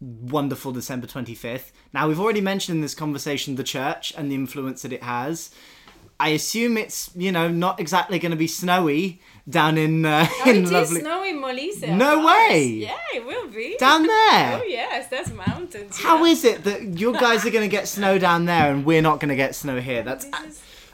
wonderful December 25th. Now, we've already mentioned in this conversation the church and the influence that it has. I assume it's, you know, not exactly going to be snowy down in, uh, Oh, in lovely. snowy Molise. No way. Yeah, it will be. Down there? Oh, yes, there's mountains. How yeah. is it that you guys are going to get snow down there and we're not going to get snow here? That's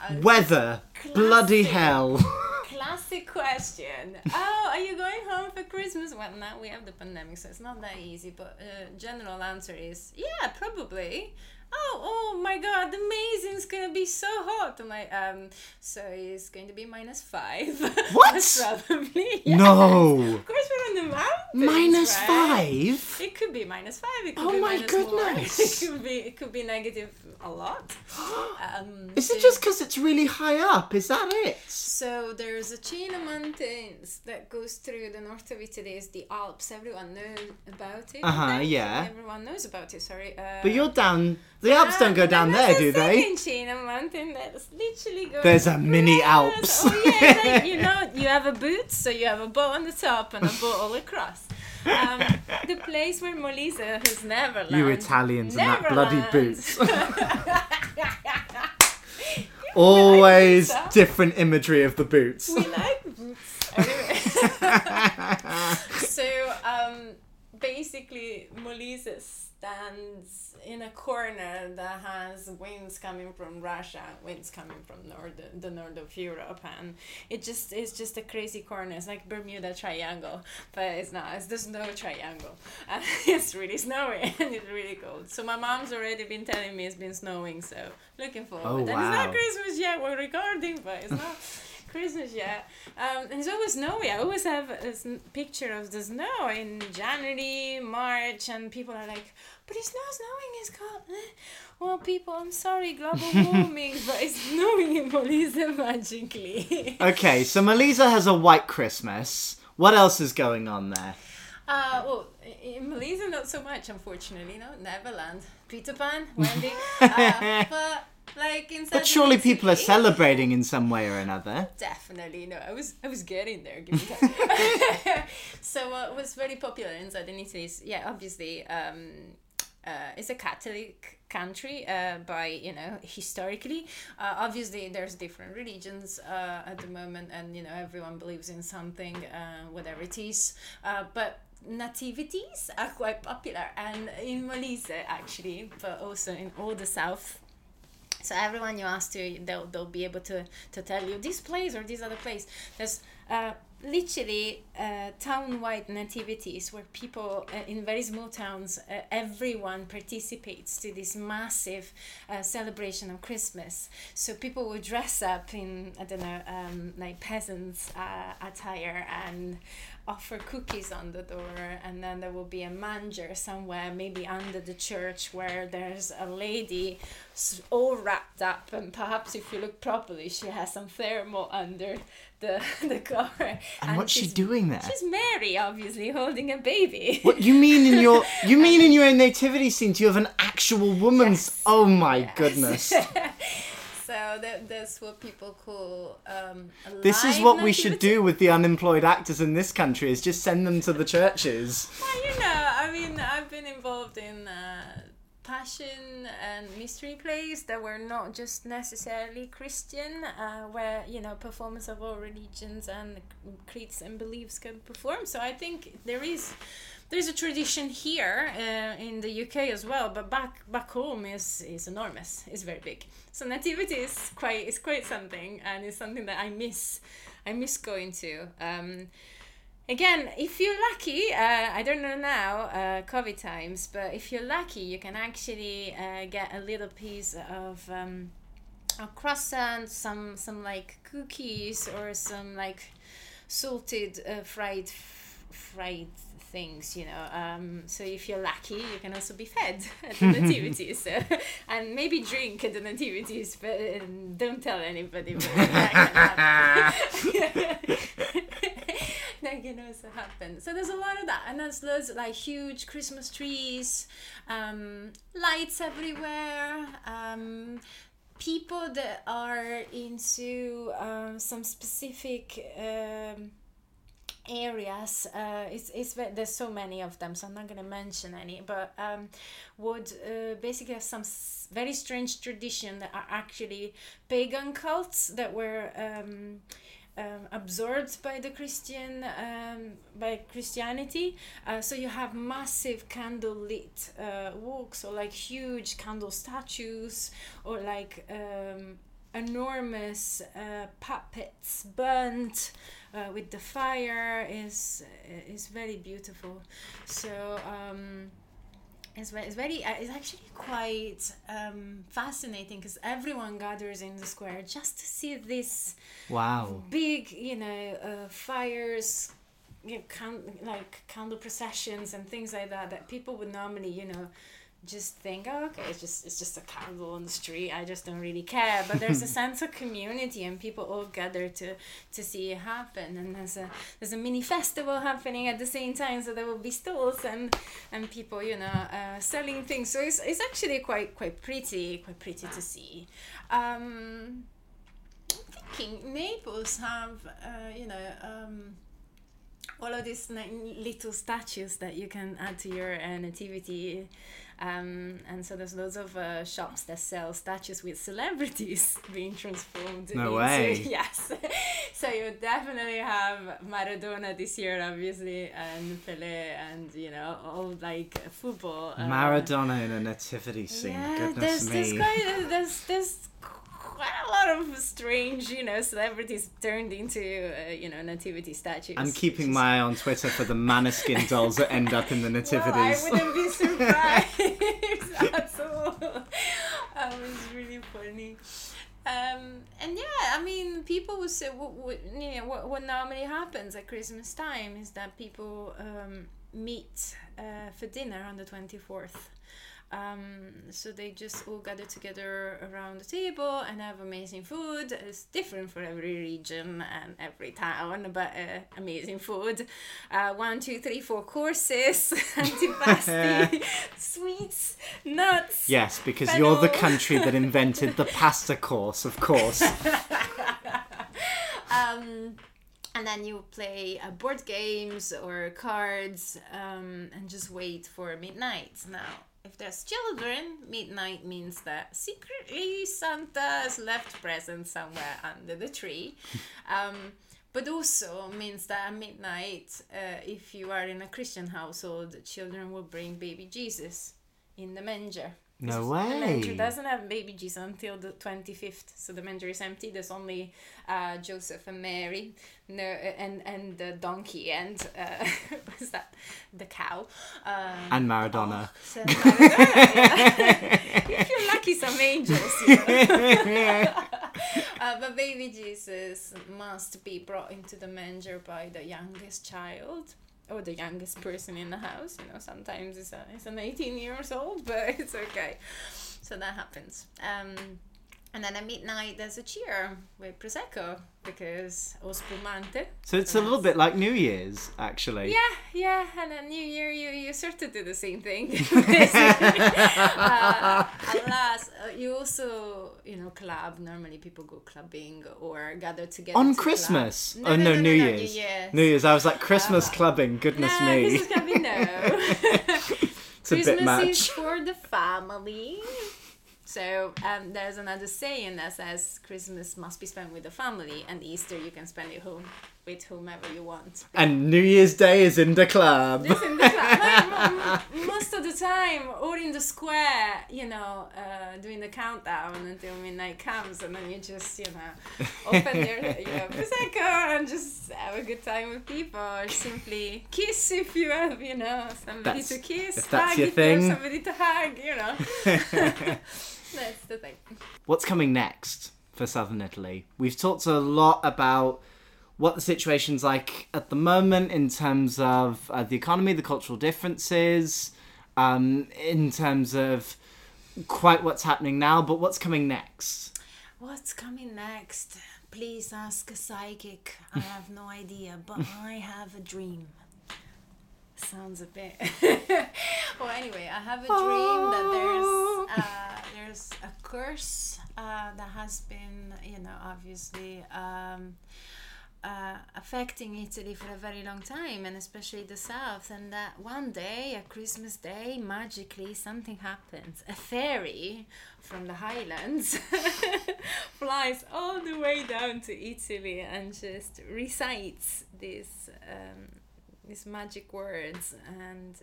a weather. Bloody hell. classic question. Oh, are you going home for Christmas? Well, now we have the pandemic, so it's not that easy. But uh, general answer is yeah, probably. Oh, oh my God, amazing! It's gonna be so hot. I'm like, um, so it's going to be minus five. What? Probably. yes. No. Of course, we're in the mountains. Minus right? five? It could be minus five. It could Oh be my minus more. goodness. It could be it could be negative a lot. Um, Is it just because it's really high up? Is that it? So there's a chain of mountains that goes through the north of Italy. Is the Alps. Everyone knows about it. Uh-huh, yeah. Everyone knows about it. Sorry. Uh, But you're down. The Alps don't go Ah, down there, do they? chain of mountain that's literally going. There's a mini. Alps. Oh yeah, like, you know, you have a boot, so you have a bow on the top and a bow all across. Um, the place where Molise has never landed. You Italians and that bloody Neverland. boots. Always pizza. different imagery of the boots. we like boots. Anyway. so um, basically, Molise stands in a corner that has winds coming from Russia, winds coming from north, the north of Europe, and it just is just a crazy corner. It's like Bermuda Triangle, but it's not. It's the snow triangle, and it's really snowy and it's really cold. So my mom's already been telling me it's been snowing, so looking forward. Oh, and it's not Christmas yet. We're recording, but it's not. Christmas, yeah. Um, and it's always snowy. I always have a picture of the snow in January, March, and people are like, but it's not snowing, it's cold. Eh, Well, people, I'm sorry, global warming, but it's snowing in Molise magically. Okay, so Molise has a white Christmas. What else is going on there? Uh, well, in Molise, not so much, unfortunately, no? Neverland. Peter Pan, Wendy. uh, but, like, in But surely people are celebrating in some way or another. Definitely no. I was I was getting there. Give me time. so uh, was very popular in southern Italy. is- Yeah, obviously, um, uh, it's a Catholic country uh, by you know historically. Uh, obviously, there's different religions uh, at the moment, and you know everyone believes in something, uh, whatever it is. Uh, but nativities are quite popular, and in Molise actually, but also in all the south so everyone you ask to, they'll, they'll be able to, to tell you this place or this other place. There's uh, literally uh, town-wide nativities where people uh, in very small towns, uh, everyone participates to this massive uh, celebration of Christmas. So people will dress up in, I don't know, um, like peasants' uh, attire and offer cookies on the door and then there will be a manger somewhere maybe under the church where there's a lady all wrapped up and perhaps if you look properly she has some thermal under the the cover And, what's she doing there? she's mary obviously holding a baby What you mean in your you mean in your nativity scene? You have an actual woman's. Yes. Oh my Yes. goodness! So that, that's what people call um a This is what we should do with the unemployed actors in this country: is just send them to the churches. Well, you know, I mean, I've been involved in uh, passion and mystery plays that were not just necessarily Christian, uh, where you know performers of all religions and creeds and beliefs can perform. So I think there is. There's a tradition here uh, in the UK as well, but back back home is is enormous. It's very big. So nativity is quite is quite something, and it's something that I miss. I miss going to. Um, Again, if you're lucky, uh, I don't know now, uh, COVID times, but if you're lucky, you can actually uh, get a little piece of um, a croissant, some some like cookies, or some like salted uh, fried fried things, you know. Um, so if you're lucky, you can also be fed at the nativities, so, and maybe drink at the nativities, but uh, don't tell anybody. But that can that can also happen. So there's a lot of that, and there's loads of, like huge Christmas trees, um, lights everywhere. Um, people that are into um, some specific um, areas uh, it's, it's there's so many of them so i'm not going to mention any but um, would uh, basically have some very strange tradition that are actually pagan cults that were um, um, absorbed by the Christian um, by Christianity. Uh, so you have massive candle lit uh, walks, or like huge candle statues, or like um, enormous uh, puppets burnt uh, with the fire. is is very beautiful. So. Um, it's very, it's very uh, it's actually quite um, fascinating because everyone gathers in the square just to see this Wow. big you know uh, fires you know, count, like candle processions and things like that that people would normally you know just think oh, okay it's just it's just a candle on the street i just don't really care. But there's a sense of community and people all gather to to see it happen. And there's a there's a mini festival happening at the same time so there will be stalls and and people you know uh, selling things. So it's, it's actually quite quite pretty quite pretty to see. Um I'm thinking Naples have uh, you know um all of these little statues that you can add to your uh, nativity um, and so there's loads of uh, shops that sell statues with celebrities being transformed No into way. yes so you definitely have maradona this year obviously and pele and you know all like football uh, Maradona in a nativity scene. yeah, Goodness there's, me. there's quite there's there's quite a lot of strange, you know, celebrities turned into uh, you know nativity statues. I'm keeping my eye on Twitter for the Maneskin dolls that end up in the nativities. Well, I wouldn't be surprised at all. That was really funny. Um, and yeah, I mean, people would say what, what, you know, what, what normally happens at Christmas time is that people um, meet uh, for dinner on the 24th. Um, so they just all gather together around the table and have amazing food. It's different for every region and every town, but uh, amazing food. Uh, one, two, three, four courses, antipasti, sweets, nuts. Yes, because you're the country that invented the pasta course, of course. um, and then you play uh, board games or cards um, and just wait for midnight. Now, if there's children, midnight means that secretly Santa has left presents somewhere under the tree. Um, but also means that at midnight, uh, if you are in a Christian household, children will bring baby Jesus in the manger. No The manger way. doesn't have baby Jesus until the 25th, so the manger is empty. There's only uh, Joseph and Mary, no, and and the donkey and uh, what's that? The cow. Um, And Maradona. so Maradona, yeah. if you're lucky, some angels. You know? uh, but baby Jesus must be brought into the manger by the youngest child or the youngest person in the house. You know, sometimes it's, a, it's an 18 years old, but it's okay. So that happens. Um, and then at midnight, there's a cheer with Prosecco because o spumante. So it's a little bit like New Year's, actually. Yeah, yeah, and then New Year, you, you sort of do the same thing. uh, alas, uh, you also, you know, club. Normally people go clubbing or gather together. On to. Christmas? No, oh, no, no, no, New Year's. New Year's. New Year's. I was like, Christmas Uh, clubbing. Goodness no, me. Christmas clubbing, no. it's a bit much. is for the family. So um, there's another saying that says Christmas must be spent with the family, and Easter you can spend it home with whomever you want. And New Year's Day is in the club. This in the club. Like, m- m- most of the time, or in the square, you know, uh, doing the countdown until midnight comes, and then you just, you know, open your, you know, prosecco and just have a good time with people, or simply kiss if you have, you know, somebody That's- to kiss, if hug your if you have somebody to hug, you know. That's the thing. What's coming next for Southern Italy? We've talked a lot about what the situation's like at the moment in terms of uh, the economy, the cultural differences, um, in terms of quite what's happening now, but what's coming next? What's coming next? Please ask a psychic. I have no idea, but I have a dream. Sounds a bit. well, anyway, I have a dream that there's uh, there's a curse uh, that has been, you know, obviously um, uh, affecting Italy for a very long time, and especially the south. And that one day, a Christmas Day, magically something happens. A fairy from the highlands flies all the way down to Italy and just recites these um, these magic words, and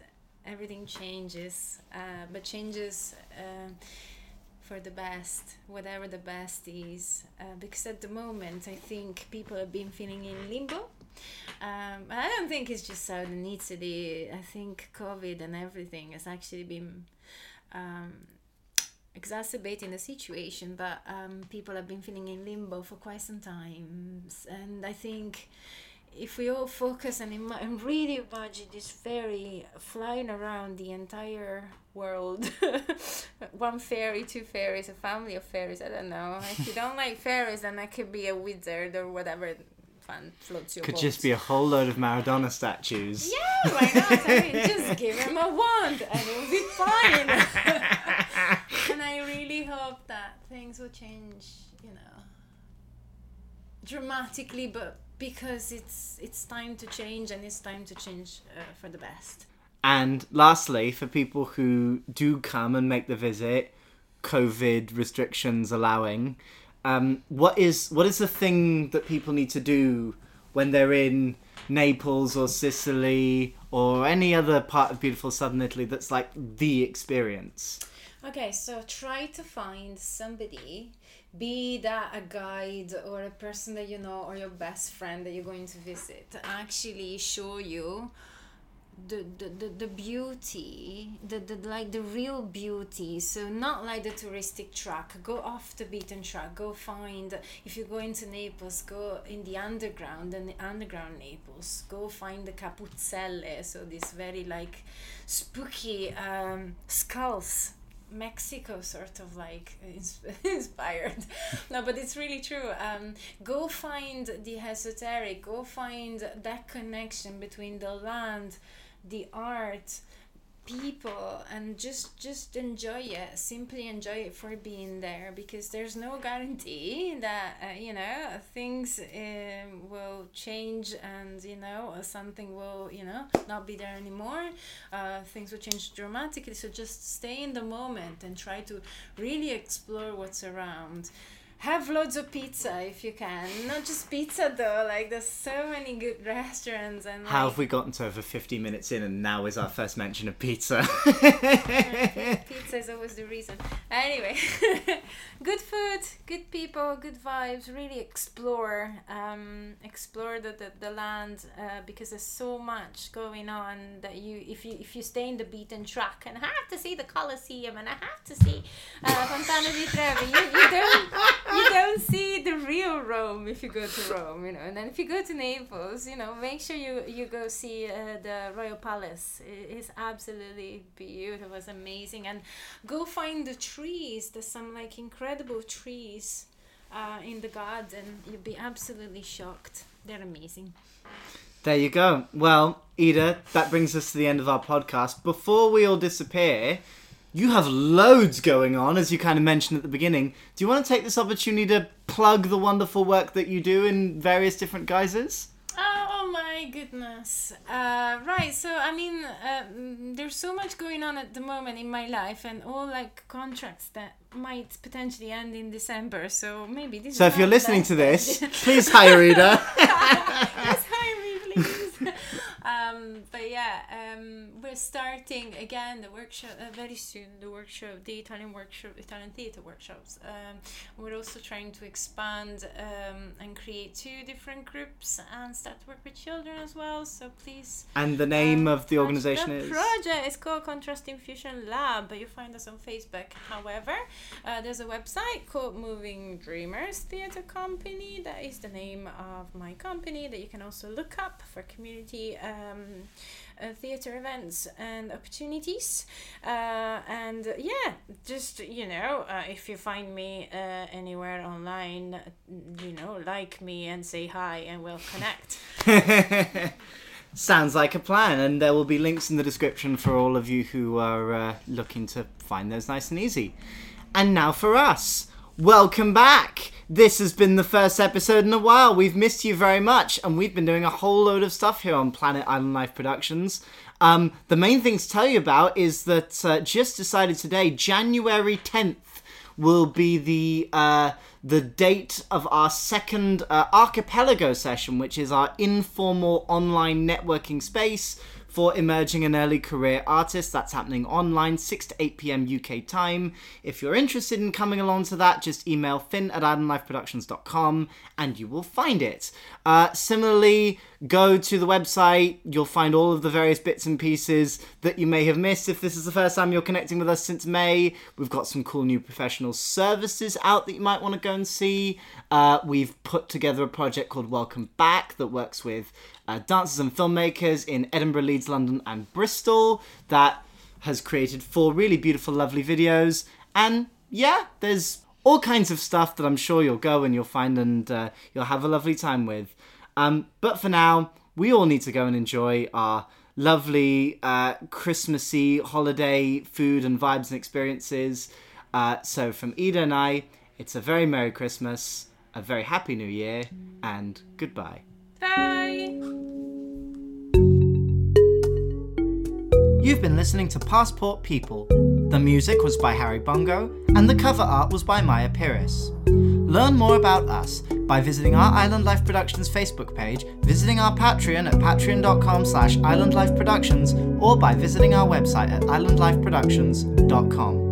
everything changes. Uh, but changes. um for the best, whatever the best is. Uh, because at the moment, I think people have been feeling in limbo. Um, I don't think it's just Southern Italy. I think COVID and everything has actually been um, exacerbating the situation, but um, people have been feeling in limbo for quite some time. And I think if we all focus and, Im- and really imagine this fairy flying around the entire world one fairy two fairies a family of fairies i don't know if you don't like fairies then i could be a wizard or whatever fun floats your Could boat. just be a whole load of Maradona statues. yeah why not I mean, just give him a wand and it'll be fine and i really hope that things will change you know dramatically but because it's it's time to change and it's time to change uh, for the best And lastly, for people who do come and make the visit, COVID restrictions allowing, um, what is what is the thing that people need to do when they're in Naples or Sicily or any other part of beautiful southern Italy that's like the experience? Okay, so try to find somebody, be that a guide or a person that you know or your best friend that you're going to visit, actually show you the the, the, the beauty, the, the like the real beauty. So not like the touristic track. Go off the beaten track. Go find if you go into Naples, go in the underground and the underground Naples. Go find the Capuzzelle. So this very like spooky um, skulls Mexico sort of like inspired. no, but it's really true. Um, go find the esoteric. Go find that connection between the land, the art, people, and just just enjoy it. Simply enjoy it for being there because there's no guarantee that uh, you know things um, will change and you know something will you know not be there anymore. Uh, things will change dramatically. So just stay in the moment and try to really explore what's around. Have loads of pizza if you can. Not just pizza though. Like there's so many good restaurants and How like, have we gotten to over 50 minutes in and now is our first mention of pizza? Pizza is always the reason. Anyway, good food, good people, good vibes. Really explore, um, explore the, the, the land uh, because there's so much going on that you if you if you stay in the beaten track and I have to see the Colosseum and I have to see uh, Fontana di Trevi, you, you don't you don't see the real Rome if you go to Rome, you know. And then if you go to Naples, you know, make sure you you go see uh, the Royal Palace. It is absolutely beautiful. It's amazing. And go find the trees. There's some like incredible trees uh, in the garden. You'll be absolutely shocked. They're amazing. There you go. Well, Ida, that brings us to the end of our podcast. Before we all disappear, you have loads going on, as you kind of mentioned at the beginning. Do you want to take this opportunity to plug the wonderful work that you do in various different guises? Oh, oh my goodness. Uh, right, so I mean, uh, there's so much going on at the moment in my life, and all like contracts that might potentially end in December. So maybe this. So is if you're listening to this, please hire Ida. yes, please. Um, but yeah, um, we're starting again the workshop uh, very soon. The workshop, the Italian workshop, Italian theatre workshops. Um, we're also trying to expand um, and create two different groups and start to work with children as well. So please. and the name um, of the organization is the is. project is called Contrast Infusion Lab, but you find us on Facebook. However, uh, there's a website called Moving Dreamers Theatre Company. That is the name of my company that you can also look up for community um, uh, theatre events and opportunities. Uh, and yeah, just you know, uh, if you find me uh, anywhere online, you know, like me and say hi, and we'll connect. Sounds like a plan, and there will be links in the description for all of you who are uh, looking to find those nice and easy. And now for us. Welcome back! This has been the first episode in a while. We've missed you very much, and we've been doing a whole load of stuff here on Planet Island Life Productions. Um, the main thing to tell you about is that uh, just decided today, January 10th, will be the uh, the date of our second uh, archipelago session, which is our informal online networking space for emerging and early career artists. That's happening online, 6 to 8 pm UK time. If you're interested in coming along to that, just email finn at islandlifeproductions.com and you will find it. Uh, similarly, go to the website. You'll find all of the various bits and pieces that you may have missed if this is the first time you're connecting with us since May. We've got some cool new professional services out that you might want to go and see. Uh, we've put together a project called Welcome Back that works with uh, dancers and filmmakers in Edinburgh, Leeds, London, and Bristol that has created four really beautiful, lovely videos. And yeah, there's all kinds of stuff that I'm sure you'll go and you'll find and uh, you'll have a lovely time with. Um, but for now, we all need to go and enjoy our lovely uh, Christmassy holiday food and vibes and experiences. Uh, so from Ida and I, it's a very Merry Christmas, a very Happy New Year, and goodbye. Bye. You've been listening to Passport People. The music was by Harry Bongo, and the cover art was by Maya Pyrrhus. Learn more about us by visiting our Island Life Productions Facebook page, visiting our Patreon at patreon.com slash islandlifeproductions, or by visiting our website at islandlifeproductions.com.